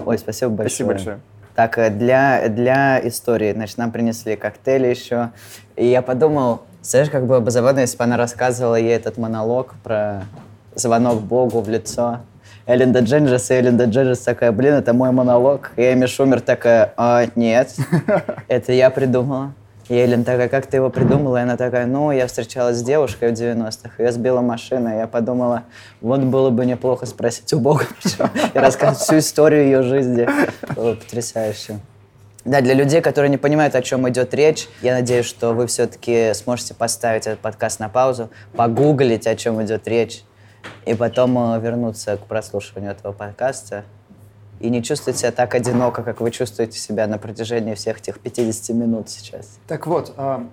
Ой, спасибо большое. Спасибо большое. Так, э, для, для истории, значит, нам принесли коктейли еще. И я подумал, знаешь, как было бы забавно, если бы она рассказывала ей этот монолог про звонок Богу в лицо. Эллен Дедженджес, и Эллен Дедженджес такая, блин, это мой монолог. И Эми Шумер такая, а, нет, (laughs) это я придумала. И Эллен такая, как ты его придумала? И она такая, ну, я встречалась с девушкой в 90-х, ее сбила машина. И я подумала, вот было бы неплохо спросить у Бога (laughs) и рассказать всю историю ее жизни. Было потрясающе. Да, для людей, которые не понимают, о чем идет речь, я надеюсь, что вы все-таки сможете поставить этот подкаст на паузу, погуглить, о чем идет речь, и потом э, вернуться к прослушиванию этого подкаста. И не чувствовать себя так одиноко, как вы чувствуете себя на протяжении всех этих 50 минут сейчас. Так вот, а,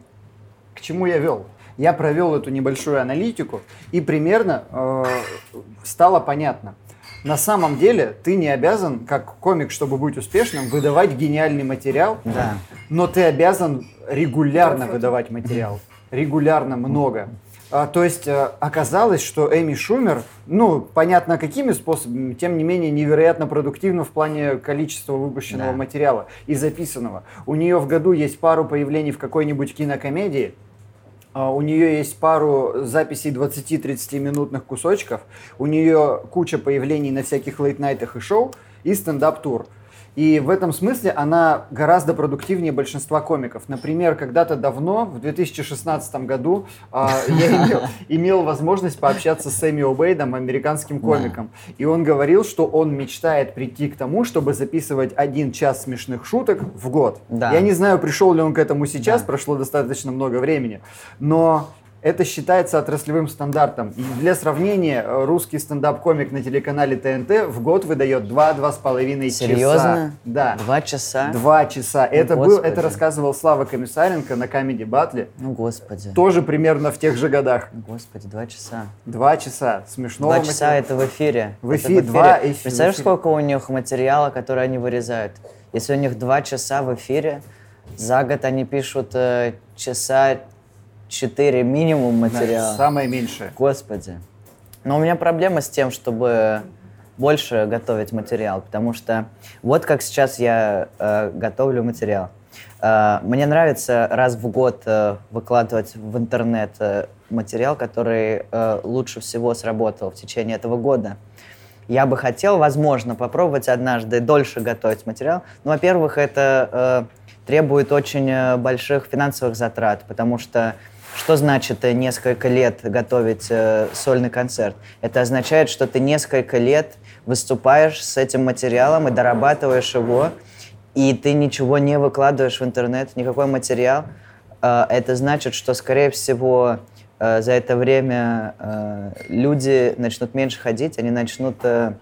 к чему я вел? Я провел эту небольшую аналитику, и примерно э, стало понятно. На самом деле ты не обязан, как комик, чтобы быть успешным, выдавать гениальный материал, Да. но ты обязан регулярно выдавать материал. Регулярно много. А, то есть э, оказалось, что Эми Шумер, ну, понятно какими способами, тем не менее невероятно продуктивна в плане количества выпущенного Да. материала и записанного. У нее в году есть пару появлений в какой-нибудь кинокомедии, а, у нее есть пару записей 20-30 минутных кусочков, у нее куча появлений на всяких лейтнайтах и шоу и стендап-тур. И в этом смысле она гораздо продуктивнее большинства комиков. Например, когда-то давно, в 2016 году, а, (laughs) я имел, имел возможность пообщаться с Эми О'Бейдом, американским комиком. И он говорил, что он мечтает прийти к тому, чтобы записывать один час смешных шуток в год. Да. Я не знаю, пришел ли он к этому сейчас, Да. прошло достаточно много времени, но это считается отраслевым стандартом. И для сравнения, русский стендап-комик на телеканале ТНТ в год выдает 2-2,5 часа. Серьезно? Да. Два часа? Два часа. Это, был, это рассказывал Слава Комиссаренко на Камеди Батле. Ну, господи. Тоже примерно в тех же годах. Ну, Господи, два часа. Два часа смешного Два часа материала. это в эфире. В Это эфире, два эфира, Представляешь, в эфире. сколько у них материала, который они вырезают? Если у них два часа в эфире, за год они пишут э, часа четыре минимум Да, материала. Самое меньшее. Господи. Но у меня проблема с тем, чтобы больше готовить материал, потому что вот как сейчас я э, готовлю материал. Э, мне нравится раз в год э, выкладывать в интернет э, материал, который э, лучше всего сработал в течение этого года. Я бы хотел, возможно, попробовать однажды дольше готовить материал. Ну, во-первых, это э, требует очень э, больших финансовых затрат, потому что что значит э, несколько лет готовить э, сольный концерт? Это означает, что ты несколько лет выступаешь с этим материалом и дорабатываешь его, и ты ничего не выкладываешь в интернет, никакой материал. Э, это значит, что, скорее всего, э, за это время э, люди начнут меньше ходить, они начнут э,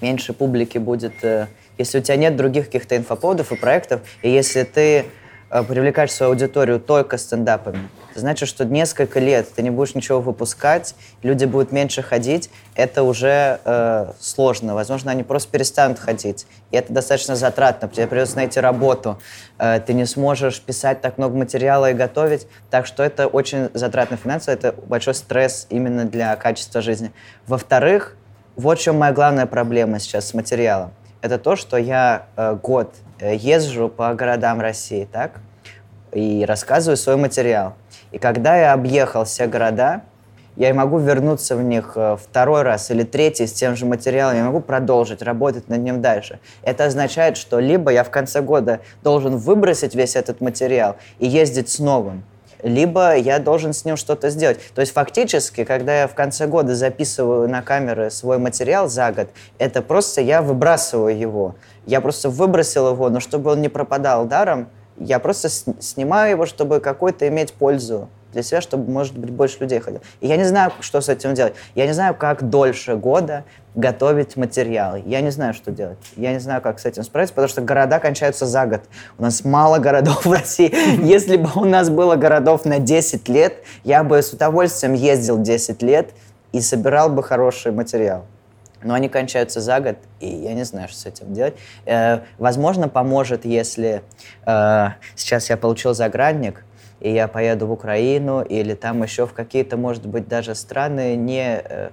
меньше публики будет, э, если у тебя нет других каких-то инфоповодов и проектов, и если ты э, привлекаешь свою аудиторию только стендапами, значит, что несколько лет ты не будешь ничего выпускать, люди будут меньше ходить, это уже э, сложно. Возможно, они просто перестанут ходить. И это достаточно затратно. Тебе придется найти работу. Э, ты не сможешь писать так много материала и готовить. Так что это очень затратно финансово. Это большой стресс именно для качества жизни. Во-вторых, вот в чем моя главная проблема сейчас с материалом. Это то, что я э, год э, езжу по городам России, так? И рассказываю свой материал. И когда я объехал все города, я могу вернуться в них э, второй раз или третий с тем же материалом, я могу продолжить работать над ним дальше. Это означает, что либо я в конце года должен выбросить весь этот материал и ездить с новым, либо я должен с ним что-то сделать. То есть фактически, когда я в конце года записываю на камеры свой материал за год, это просто я выбрасываю его. Я просто выбросил его, но чтобы он не пропадал даром, я просто снимаю его, чтобы какой-то иметь пользу для себя, чтобы, может быть, больше людей ходило. И я не знаю, что с этим делать. Я не знаю, как дольше года готовить материалы. Я не знаю, что делать. Я не знаю, как с этим справиться, потому что города кончаются за год. У нас мало городов (laughs) в России. Если бы у нас было городов на 10 лет, я бы с удовольствием ездил 10 лет и собирал бы хороший материал. Но они кончаются за год, и я не знаю, что с этим делать. Э, возможно, поможет, если э, сейчас я получил загранник, и я поеду в Украину или там еще в какие-то, может быть, даже страны не э,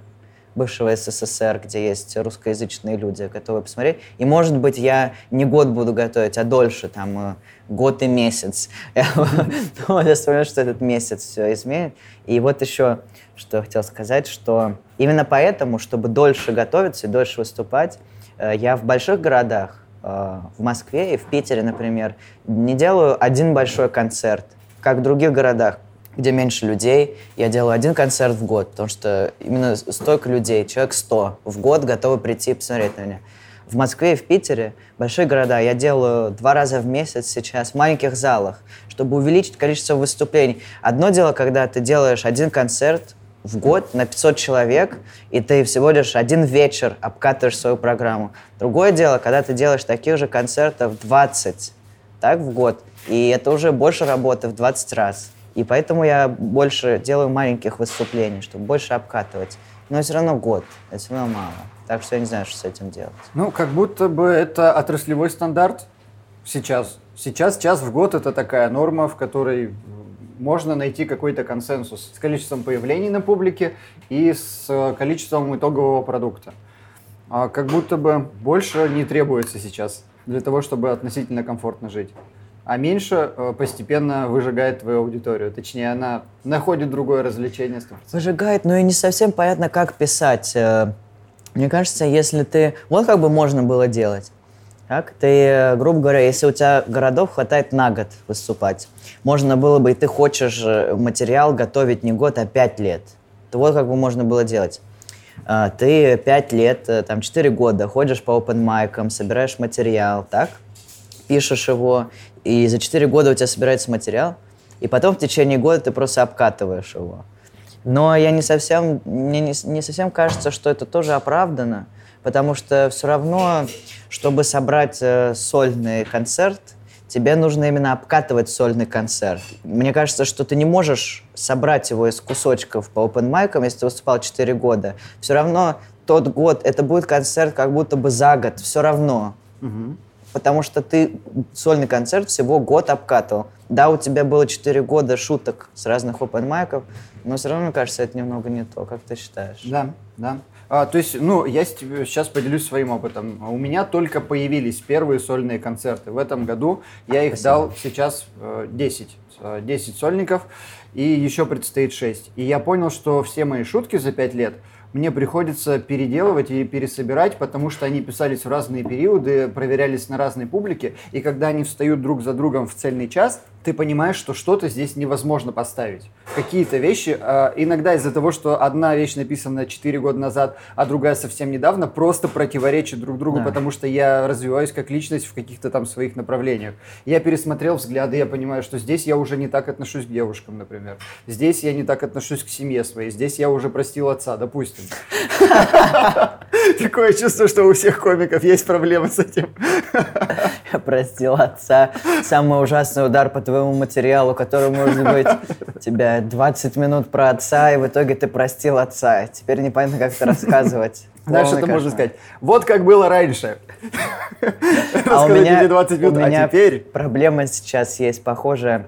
бывшего СССР, где есть русскоязычные люди, готовы посмотреть. И, может быть, я не год буду готовить, а дольше, там, э, год и месяц. (laughs) Но я смотрю, что этот месяц все изменит. И вот еще, что я хотел сказать, что именно поэтому, чтобы дольше готовиться и дольше выступать, э, я в больших городах, в Москве и в Питере, например, не делаю один большой концерт, как в других городах, где меньше людей, я делаю один концерт в год, потому что именно столько людей, человек 100 в год готовы прийти и посмотреть на меня. В Москве и в Питере, большие города, я делаю два раза в месяц сейчас в маленьких залах, чтобы увеличить количество выступлений. Одно дело, когда ты делаешь один концерт в год на 500 человек, и ты всего лишь один вечер обкатываешь свою программу. Другое дело, когда ты делаешь таких же концертов 20 так, в год, и это уже больше работы в 20 раз. И поэтому я больше делаю маленьких выступлений, чтобы больше обкатывать. Но все равно год, это все равно мало. Так что я не знаю, что с этим делать. Ну, как будто бы это отраслевой стандарт сейчас. Сейчас час в год это такая норма, в которой можно найти какой-то консенсус с количеством появлений на публике и с количеством итогового продукта. А как будто бы больше не требуется сейчас для того, чтобы относительно комфортно жить а меньше э, постепенно выжигает твою аудиторию. Точнее, она находит другое развлечение. 100%. Выжигает, но и не совсем понятно, как писать. Э, мне кажется, если ты... Вот как бы можно было делать. Так, ты, э, грубо говоря, если у тебя городов хватает на год выступать, можно было бы, и ты хочешь материал готовить не год, а пять лет, то вот как бы можно было делать. Ты пять лет, там, четыре года ходишь по open майкам, собираешь материал, так? Пишешь его, и за 4 года у тебя собирается материал, и потом в течение года ты просто обкатываешь его. Но я не совсем, мне не, не совсем кажется, что это тоже оправдано, потому что все равно, чтобы собрать э, сольный концерт, тебе нужно именно обкатывать сольный концерт. Мне кажется, что ты не можешь собрать его из кусочков по open майкам, если ты выступал 4 года. Все равно тот год, это будет концерт как будто бы за год, все равно. Угу потому что ты сольный концерт всего год обкатывал. Да, у тебя было 4 года шуток с разных open майков, но все равно, мне кажется, это немного не то, как ты считаешь. Да, да. А, то есть, ну, я сейчас поделюсь своим опытом. У меня только появились первые сольные концерты. В этом году я их Спасибо. дал сейчас 10. Э, 10 э, сольников, и еще предстоит 6. И я понял, что все мои шутки за 5 лет – мне приходится переделывать и пересобирать, потому что они писались в разные периоды, проверялись на разной публике, и когда они встают друг за другом в цельный час, ты понимаешь, что что-то здесь невозможно поставить. Какие-то вещи, э, иногда из-за того, что одна вещь написана 4 года назад, а другая совсем недавно, просто противоречат друг другу, да. потому что я развиваюсь как личность в каких-то там своих направлениях. Я пересмотрел взгляды, я понимаю, что здесь я уже не так отношусь к девушкам, например. Здесь я не так отношусь к семье своей. Здесь я уже простил отца, допустим. (laughs) Такое чувство, что у всех комиков есть проблемы с этим. (laughs) я простил отца. Самый ужасный удар по твоему материалу, который может быть (laughs) тебя 20 минут про отца, и в итоге ты простил отца. Теперь непонятно, как это рассказывать. (laughs) Знаешь, что ты можешь сказать? Вот как было раньше. (laughs) А у меня, 20 минут, у а меня а теперь... проблема сейчас есть похожая,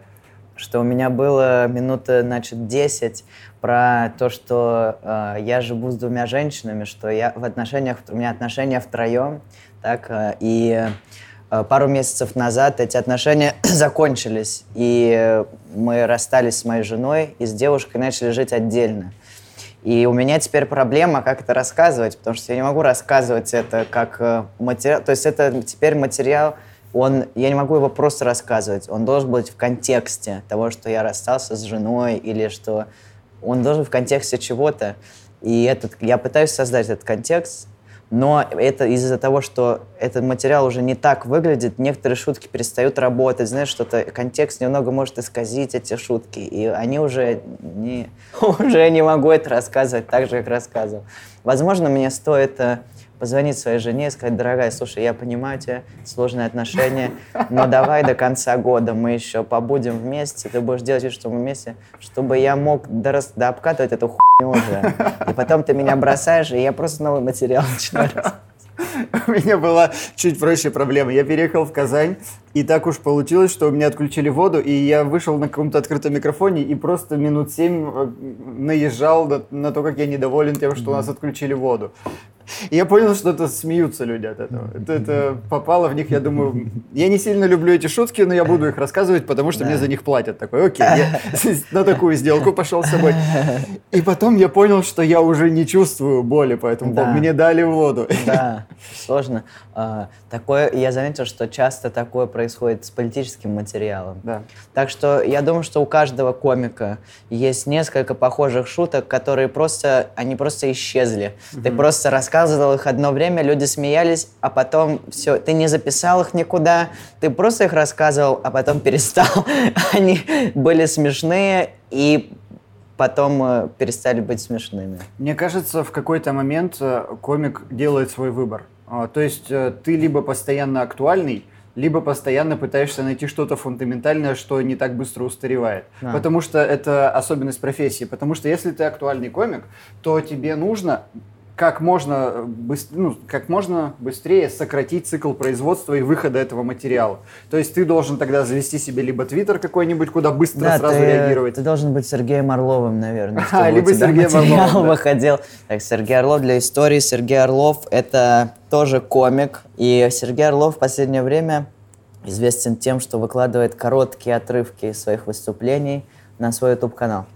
что у меня было минуты, значит, 10 про то, что э, я живу с двумя женщинами, что я в отношениях, у меня отношения втроем, так, э, и пару месяцев назад эти отношения (clears throat) закончились, и мы расстались с моей женой и с девушкой начали жить отдельно. И у меня теперь проблема, как это рассказывать, потому что я не могу рассказывать это как э, материал. То есть это теперь материал, он, я не могу его просто рассказывать. Он должен быть в контексте того, что я расстался с женой или что он должен в контексте чего-то. И этот, я пытаюсь создать этот контекст, но это из-за того, что этот материал уже не так выглядит, некоторые шутки перестают работать, знаешь, что-то контекст немного может исказить эти шутки, и они уже не, (laughs) уже не могу это рассказывать так же, как рассказывал. Возможно, мне стоит э, позвонить своей жене и сказать, дорогая, слушай, я понимаю тебя, сложные отношения, но давай до конца года мы еще побудем вместе, ты будешь делать вид, что мы вместе, чтобы я мог дорас... да обкатывать эту хуйню уже. И потом ты меня бросаешь, и я просто новый материал начинаю У меня была чуть проще проблема. Я переехал в Казань, и так уж получилось, что у меня отключили воду, и я вышел на каком-то открытом микрофоне и просто минут семь э, наезжал на, на то, как я недоволен тем, что у нас отключили воду. И (laughs) я понял, что это смеются люди от этого. Это, это попало в них, я думаю... Я не сильно люблю эти шутки, но я буду их рассказывать, потому что да. мне за них платят. Такой, окей, я (laughs) на такую сделку пошел с собой. (laughs) И потом я понял, что я уже не чувствую боли, поэтому да. мне дали воду. Да, сложно. А, такое, я заметил, что часто такое происходит с политическим материалом. Да. Так что я думаю, что у каждого комика есть несколько похожих шуток, которые просто, они просто исчезли. Mm-hmm. Ты просто рассказываешь рассказывал их одно время, люди смеялись, а потом все, ты не записал их никуда, ты просто их рассказывал, а потом (laughs) перестал. Они были смешные и потом э, перестали быть смешными. Мне кажется, в какой-то момент э, комик делает свой выбор. А, то есть э, ты либо постоянно актуальный, либо постоянно пытаешься найти что-то фундаментальное, что не так быстро устаревает. А. Потому что это особенность профессии. Потому что если ты актуальный комик, то тебе нужно как можно, быстр, ну, как можно быстрее сократить цикл производства и выхода этого материала. То есть ты должен тогда завести себе либо твиттер какой-нибудь, куда быстро да, сразу ты, реагировать. Ты должен быть Сергеем Орловым, наверное. (laughs) А, либо Сергеем Орловым. Да. (laughs) выходил. Так, Сергей Орлов для истории. Сергей Орлов — это тоже комик. И Сергей Орлов в последнее время известен тем, что выкладывает короткие отрывки своих выступлений на свой YouTube-канал.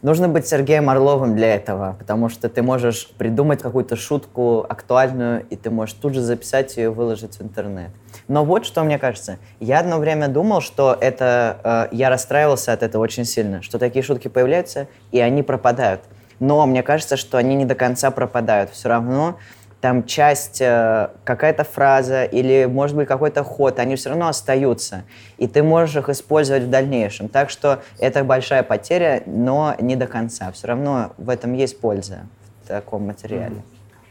Нужно быть Сергеем Орловым для этого, потому что ты можешь придумать какую-то шутку актуальную, и ты можешь тут же записать ее и выложить в интернет. Но вот что мне кажется. Я одно время думал, что это... Э, я расстраивался от этого очень сильно, что такие шутки появляются, и они пропадают. Но мне кажется, что они не до конца пропадают. Все равно там часть, э, какая-то фраза или, может быть, какой-то ход, они все равно остаются, и ты можешь их использовать в дальнейшем. Так что это большая потеря, но не до конца. Все равно в этом есть польза, в таком материале.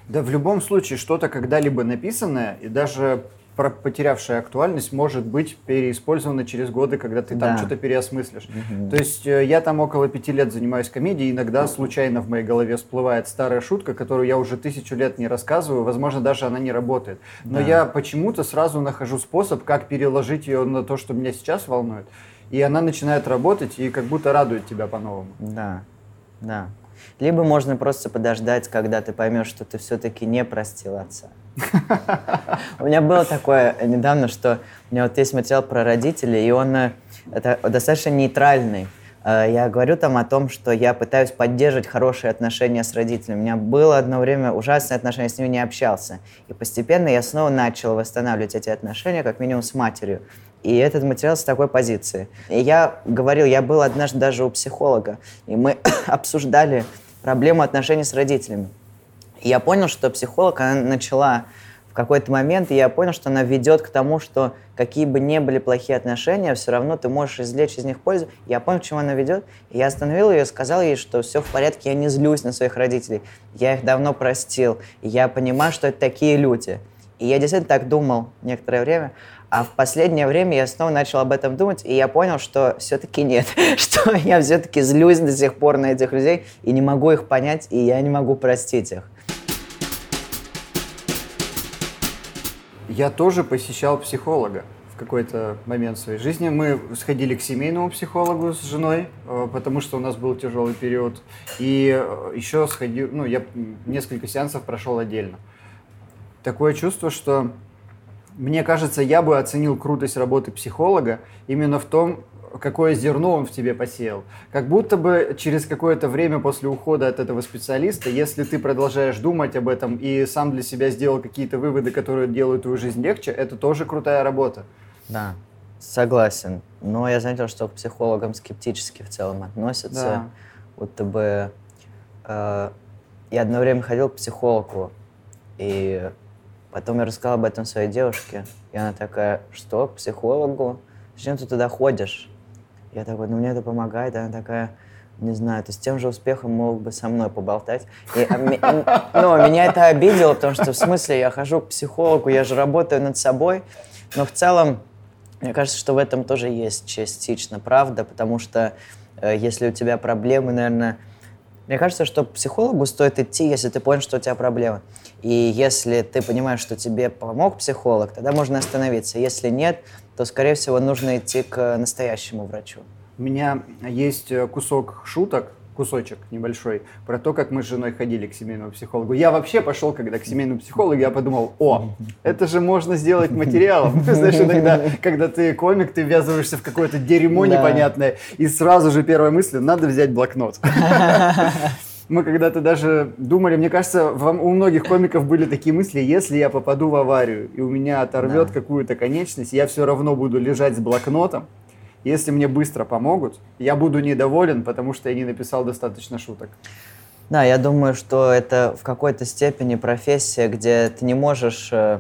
Да, в любом случае, что-то когда-либо написанное, и даже потерявшая актуальность может быть переиспользована через годы, когда ты там да. что-то переосмыслишь. Угу. То есть э, я там около пяти лет занимаюсь комедией, иногда случайно в моей голове всплывает старая шутка, которую я уже тысячу лет не рассказываю, возможно, даже она не работает. Но да. я почему-то сразу нахожу способ, как переложить ее на то, что меня сейчас волнует. И она начинает работать и как будто радует тебя по-новому. Да, да. Либо можно просто подождать, когда ты поймешь, что ты все-таки не простил отца. У меня было такое недавно, что у меня вот есть материал про родителей, и он э, это достаточно нейтральный. Э, я говорю там о том, что я пытаюсь поддерживать хорошие отношения с родителями. У меня было одно время ужасные отношения, я с ними не общался. И постепенно я снова начал восстанавливать эти отношения, как минимум с матерью. И этот материал с такой позиции. И я говорил, я был однажды даже у психолога, и мы (coughs) обсуждали проблему отношений с родителями. Я понял, что психолог, она начала в какой-то момент, и я понял, что она ведет к тому, что какие бы ни были плохие отношения, все равно ты можешь извлечь из них пользу. Я понял, к чему она ведет. И я остановил ее сказал ей, что все в порядке, я не злюсь на своих родителей. Я их давно простил. Я понимаю, что это такие люди. И я действительно так думал некоторое время. А в последнее время я снова начал об этом думать, и я понял, что все-таки нет, (laughs) что я все-таки злюсь до сих пор на этих людей, и не могу их понять, и я не могу простить их. Я тоже посещал психолога в какой-то момент своей жизни. Мы сходили к семейному психологу с женой, э, потому что у нас был тяжелый период. И э, еще сходил, ну, я несколько сеансов прошел отдельно. Такое чувство, что мне кажется, я бы оценил крутость работы психолога именно в том, какое зерно он в тебе посеял. Как будто бы через какое-то время после ухода от этого специалиста, если ты продолжаешь думать об этом и сам для себя сделал какие-то выводы, которые делают твою жизнь легче, это тоже крутая работа. Да, согласен. Но я заметил, что к психологам скептически в целом относятся. Да. Будто бы... Э, я одно время ходил к психологу, и Потом я рассказал об этом своей девушке, и она такая, что, к психологу? Зачем ты туда ходишь? Я такой, ну мне это помогает. Она такая, не знаю, ты с тем же успехом мог бы со мной поболтать. И, а, ну, меня это обидело, потому что, в смысле, я хожу к психологу, я же работаю над собой. Но в целом, мне кажется, что в этом тоже есть частично правда, потому что э, если у тебя проблемы, наверное, мне кажется, что психологу стоит идти, если ты понял, что у тебя проблемы. И если ты понимаешь, что тебе помог психолог, тогда можно остановиться. Если нет, то, скорее всего, нужно идти к настоящему врачу. У меня есть э, кусок шуток, кусочек небольшой, про то, как мы с женой ходили к семейному психологу. Я вообще пошел, когда к семейному психологу, я подумал, о, это же можно сделать материалом. (laughs) Знаешь, иногда, когда ты комик, ты ввязываешься в какое-то дерьмо непонятное, и сразу же первая мысль, надо взять блокнот. (laughs) мы когда-то даже думали, мне кажется, у многих комиков были такие мысли, если я попаду в аварию и у меня оторвет да. какую-то конечность, я все равно буду лежать с блокнотом. Если мне быстро помогут, я буду недоволен, потому что я не написал достаточно шуток. Да, я думаю, что это в какой-то степени профессия, где ты не можешь э,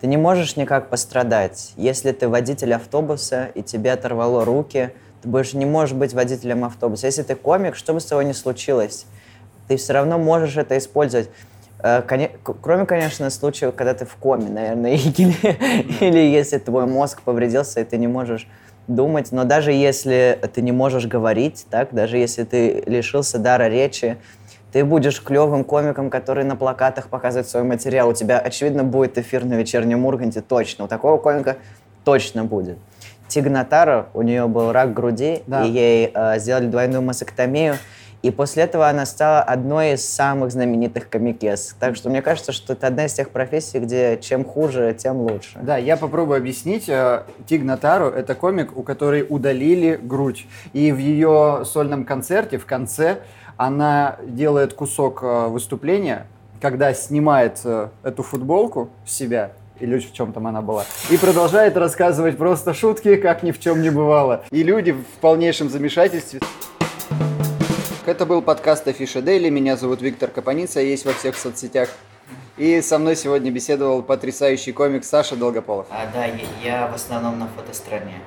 ты не можешь никак пострадать. Если ты водитель автобуса и тебе оторвало руки, ты больше не можешь быть водителем автобуса. Если ты комик, что бы с тобой ни случилось, ты все равно можешь это использовать. Э, кроме, конечно, случаев, когда ты в коме, наверное, (laughs) или, или если твой мозг повредился, и ты не можешь думать. Но даже если ты не можешь говорить, так, даже если ты лишился дара речи, ты будешь клевым комиком, который на плакатах показывает свой материал. У тебя, очевидно, будет эфир на вечернем Урганте, точно. У такого комика точно будет. Тигнатара, у нее был рак груди, да. и ей э, сделали двойную мастектомию. И после этого она стала одной из самых знаменитых комикес. Так что мне кажется, что это одна из тех профессий, где чем хуже, тем лучше. Да, я попробую объяснить. Э, Тиг Натару — это комик, у которой удалили грудь. И в ее сольном концерте в конце она делает кусок э, выступления, когда снимает э, эту футболку с себя, или в чем там она была, и продолжает рассказывать просто шутки, как ни в чем не бывало. И люди в полнейшем замешательстве. Это был подкаст Афиша Дейли. Меня зовут Виктор Капаница, есть во всех соцсетях. И со мной сегодня беседовал потрясающий комик Саша Долгополов. А, да, я, я в основном на фотостране.